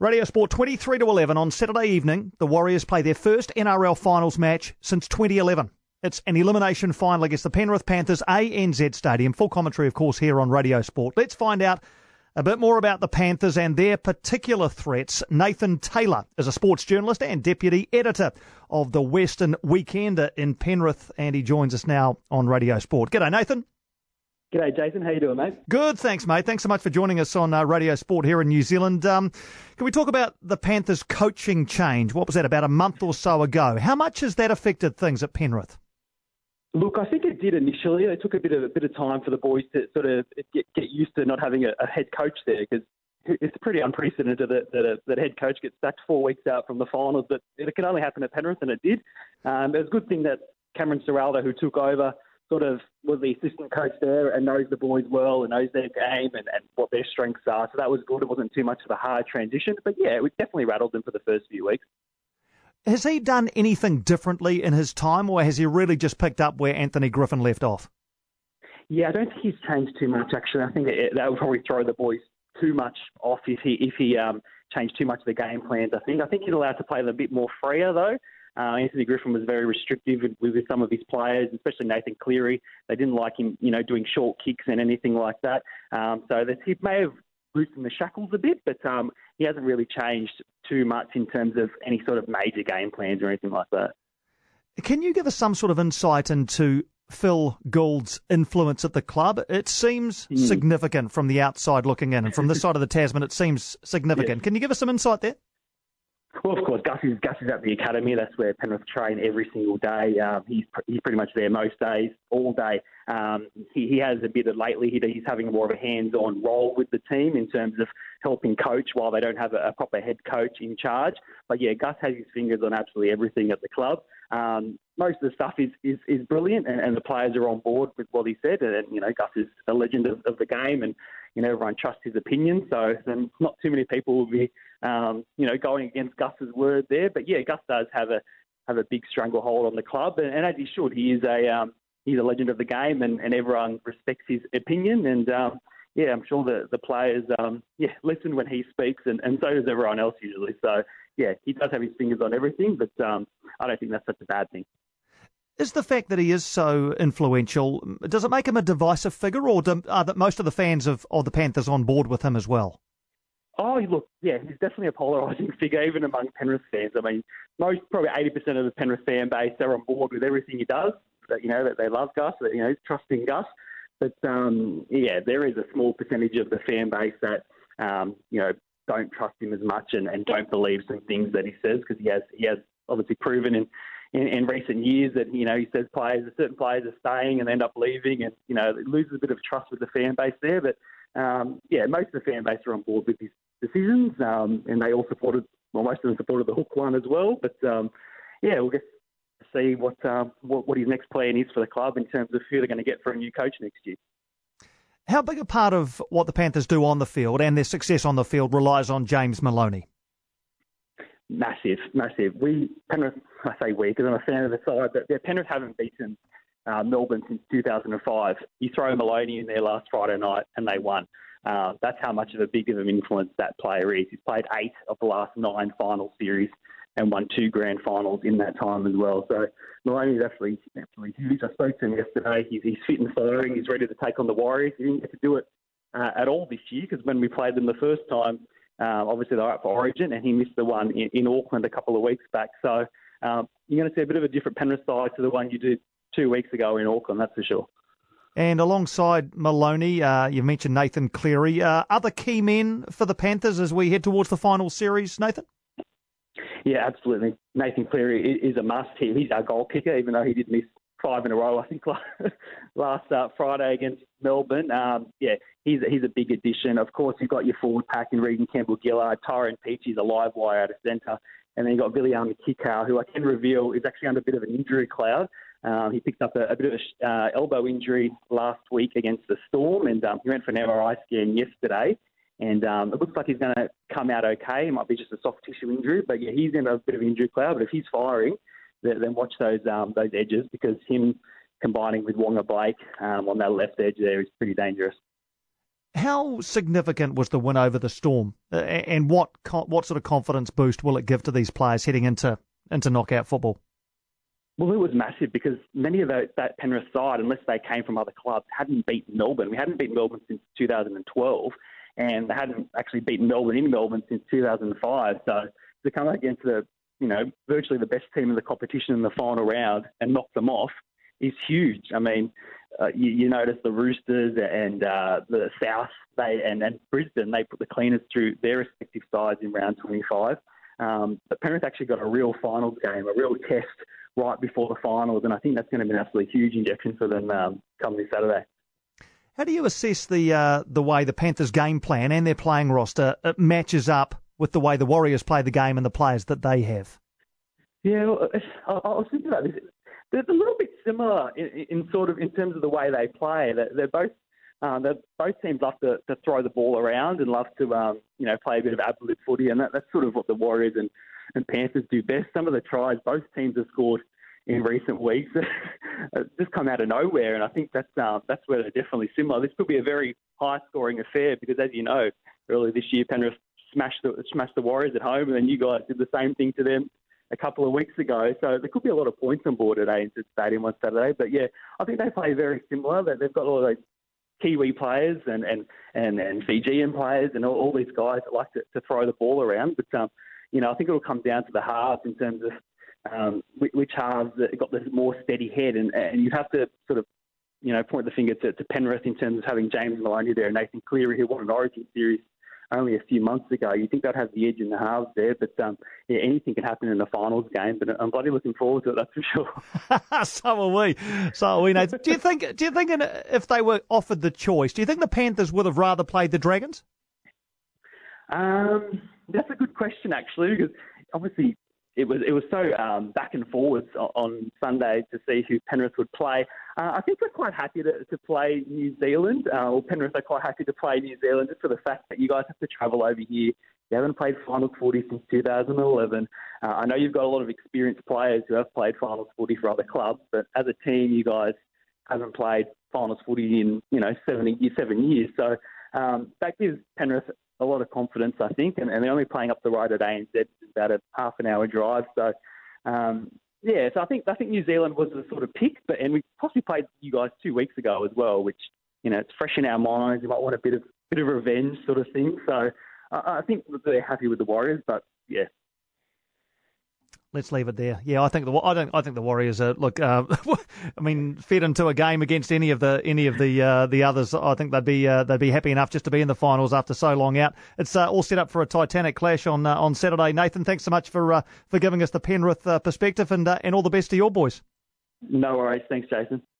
Radio Sport 23 to 11 on Saturday evening. The Warriors play their first NRL finals match since 2011. It's an elimination final against the Penrith Panthers, ANZ Stadium. Full commentary, of course, here on Radio Sport. Let's find out a bit more about the Panthers and their particular threats. Nathan Taylor is a sports journalist and deputy editor of the Western Weekender in Penrith, and he joins us now on Radio Sport. G'day, Nathan. G'day, Jason. How are you doing, mate? Good, thanks, mate. Thanks so much for joining us on uh, Radio Sport here in New Zealand. Um, can we talk about the Panthers' coaching change? What was that about a month or so ago? How much has that affected things at Penrith? Look, I think it did initially. It took a bit of a bit of time for the boys to sort of get, get used to not having a, a head coach there because it's pretty unprecedented that, that a that a head coach gets sacked four weeks out from the finals. But it can only happen at Penrith, and it did. Um, it was a good thing that Cameron Ciraldo, who took over sort of was the assistant coach there and knows the boys well and knows their game and, and what their strengths are. So that was good. It wasn't too much of a hard transition. But yeah, it definitely rattled them for the first few weeks. Has he done anything differently in his time, or has he really just picked up where Anthony Griffin left off? Yeah, I don't think he's changed too much. Actually, I think it, that would probably throw the boys too much off if he if he um, changed too much of the game plans. I think I think he's allowed to play them a bit more freer though. Uh, Anthony Griffin was very restrictive with, with, some of his players, especially Nathan Cleary. They didn't like him, you know, doing short kicks and anything like that. Um, so that he may have loosened the shackles a bit, but um, he hasn't really changed too much in terms of any sort of major game plans or anything like that. Can you give us some sort of insight into Phil Gould's influence at the club? It seems mm. significant from the outside looking in, and from this side of the Tasman, it seems significant. Can you give us some insight there? Well, of course, Gus is Gus is at the academy. That's where Penrith train every single day. Um, he's he's pretty much there most days, all day. Um, he, he has a bit of lately. He, he's having more of a hands-on role with the team in terms of helping coach while they don't have a, a proper head coach in charge. But yeah, Gus has his fingers on absolutely everything at the club. Um, most of the stuff is, is, is brilliant, and, and, the players are on board with what he said. And, you know, Gus is a legend of, of the game, and you know everyone trusts his opinion. So then, not too many people will be, um, you know, going against Gus's word there. But yeah, Gus does have a have a big stranglehold on the club, and, and as he should. He is a um, he's a legend of the game, and, and everyone respects his opinion. And um, yeah, I'm sure the the players um, yeah listen when he speaks, and, and so does everyone else usually. So yeah, he does have his fingers on everything, but um, I don't think that's such a bad thing. Is the fact that he is so influential, does it make him a divisive figure, or do, are most of the fans of, of the Panthers on board with him as well? Oh, look, yeah, he's definitely a polarising figure, even among Penrith fans. I mean, most, probably 80% of the Penrith fan base are on board with everything he does. That you know that they love Gus, that you know he's trusting Gus. But um, yeah, there is a small percentage of the fan base that um, you know don't trust him as much and, and don't believe some things that he says because he has he has obviously proven in, in, in recent years that you know he says players certain players are staying and end up leaving and you know loses a bit of trust with the fan base there. But um, yeah, most of the fan base are on board with his decisions um, and they all supported well most of them supported the hook one as well. But um, yeah, we'll get to see what, um, what what his next plan is for the club in terms of who they're going to get for a new coach next year. How big a part of what the Panthers do on the field and their success on the field relies on James Maloney? Massive, massive. We Penrith, I say we because I'm a fan of the side, but yeah, Penrith haven't beaten uh, Melbourne since 2005. You throw Maloney in there last Friday night and they won. Uh, that's how much of a big of an influence that player is. He's played eight of the last nine final series and won two grand finals in that time as well. So Maloney's actually absolutely huge. I spoke to him yesterday. He's, he's fit and firing. He's ready to take on the Warriors. He didn't get to do it uh, at all this year because when we played them the first time, uh, obviously they're up for Origin, and he missed the one in, in Auckland a couple of weeks back. So um, you're going to see a bit of a different Penrith side to the one you did two weeks ago in Auckland, that's for sure. And alongside Maloney, uh, you mentioned Nathan Cleary. Uh, other key men for the Panthers as we head towards the final series, Nathan? Yeah, absolutely. Nathan Cleary is a must. He, he's our goal kicker, even though he did miss five in a row, I think, last uh, Friday against Melbourne. Um, yeah, he's he's a big addition. Of course, you've got your forward pack in Reagan Campbell Gillard, Tyrone Peachey's a live wire out of centre. And then you've got Viliame Kikau, who I can reveal is actually under a bit of an injury cloud. Um, he picked up a, a bit of an uh, elbow injury last week against the Storm, and um, he went for an MRI scan yesterday. And um, it looks like he's going to come out okay. It might be just a soft tissue injury, but yeah, he's in a bit of an injury cloud. But if he's firing, then watch those um, those edges because him combining with Waqa Blake um, on that left edge there is pretty dangerous. how significant was the win over the Storm, uh, and what what sort of confidence boost will it give to these players heading into into knockout football? Well, it was massive because many of the, that Penrith side, unless they came from other clubs, hadn't beaten Melbourne. We hadn't beaten Melbourne since 2012, and they hadn't actually beaten Melbourne in Melbourne since 2005. So to come against the, you know, virtually the best team in the competition in the final round and knock them off is huge. I mean, uh, you, you, notice the Roosters and uh, the South, they and, and Brisbane, they put the cleaners through their respective sides in round 25. Um, but Penrith actually got a real finals game, a real test right before the finals, and I think that's going to be an absolutely huge injection for them um, come this Saturday. How do you assess the uh, the way the Panthers' game plan and their playing roster uh, matches up with the way the Warriors play the game and the players that they have? Yeah, well, I, was thinking about this. They're a little bit similar in, in sort of in terms of the way they play. They're, they're both um, both teams love to, to throw the ball around and love to um, you know play a bit of absolute footy, and that, that's sort of what the Warriors and and Panthers do best. Some of the tries both teams have scored in recent weeks just come out of nowhere, and I think that's um, that's where they're definitely similar. This could be a very high-scoring affair because, as you know, earlier this year Penrith smashed the smashed the Warriors at home, and then you guys did the same thing to them a couple of weeks ago. So there could be a lot of points on board at ANZ Stadium on Saturday. But yeah, I think they play very similar. They've got all those Kiwi players and and and, and Fijian players and all, all these guys that like to, to throw the ball around. But um, you know, I think it'll come down to the halves in terms of um, which halves got the more steady head, and, and you have to sort of you know point the finger to, to Penrith in terms of having James Maloney there, and Nathan Cleary who won an Origin series only a few months ago. You think they'd have the edge in the halves there, but um, yeah, anything can happen in the finals game. But I'm bloody looking forward to it, that's for sure. so are we. So are we. Nate. Do you think? Do you think if they were offered the choice, do you think the Panthers would have rather played the Dragons? Um, that's a good question, actually, because obviously it was it was so um, back and forwards on Sunday to see who Penrith would play. Uh, I think we're quite happy to, to play New Zealand, uh, or Penrith are quite happy to play New Zealand just for the fact that you guys have to travel over here. You haven't played finals footy since 2011. Uh, I know you've got a lot of experienced players who have played finals footy for other clubs, but as a team, you guys haven't played finals footy in you know seven seven years. So um, that gives Penrith a lot of confidence, I think, and, and they're only playing up the road at ANZ. About a half an hour drive, so um, yeah. So I think I think New Zealand was the sort of pick, but and we possibly played you guys two weeks ago as well, which you know it's fresh in our minds. You might want a bit of bit of revenge sort of thing. So I, I think they're happy with the Warriors, but yeah, Let's leave it there. Yeah, I think the I don't I think the Warriors are look. Uh, I mean, fed into a game against any of the any of the uh, the others. I think they'd be uh, they'd be happy enough just to be in the finals after so long out. It's uh, all set up for a Titanic clash on uh, on Saturday. Nathan, thanks so much for uh, for giving us the Penrith perspective and and all the best to your boys. No worries. Thanks, Jason.